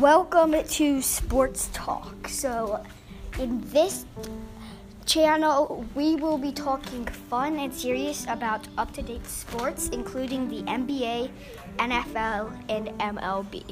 Welcome to Sports Talk. So, in this channel, we will be talking fun and serious about up to date sports, including the NBA, NFL, and MLB.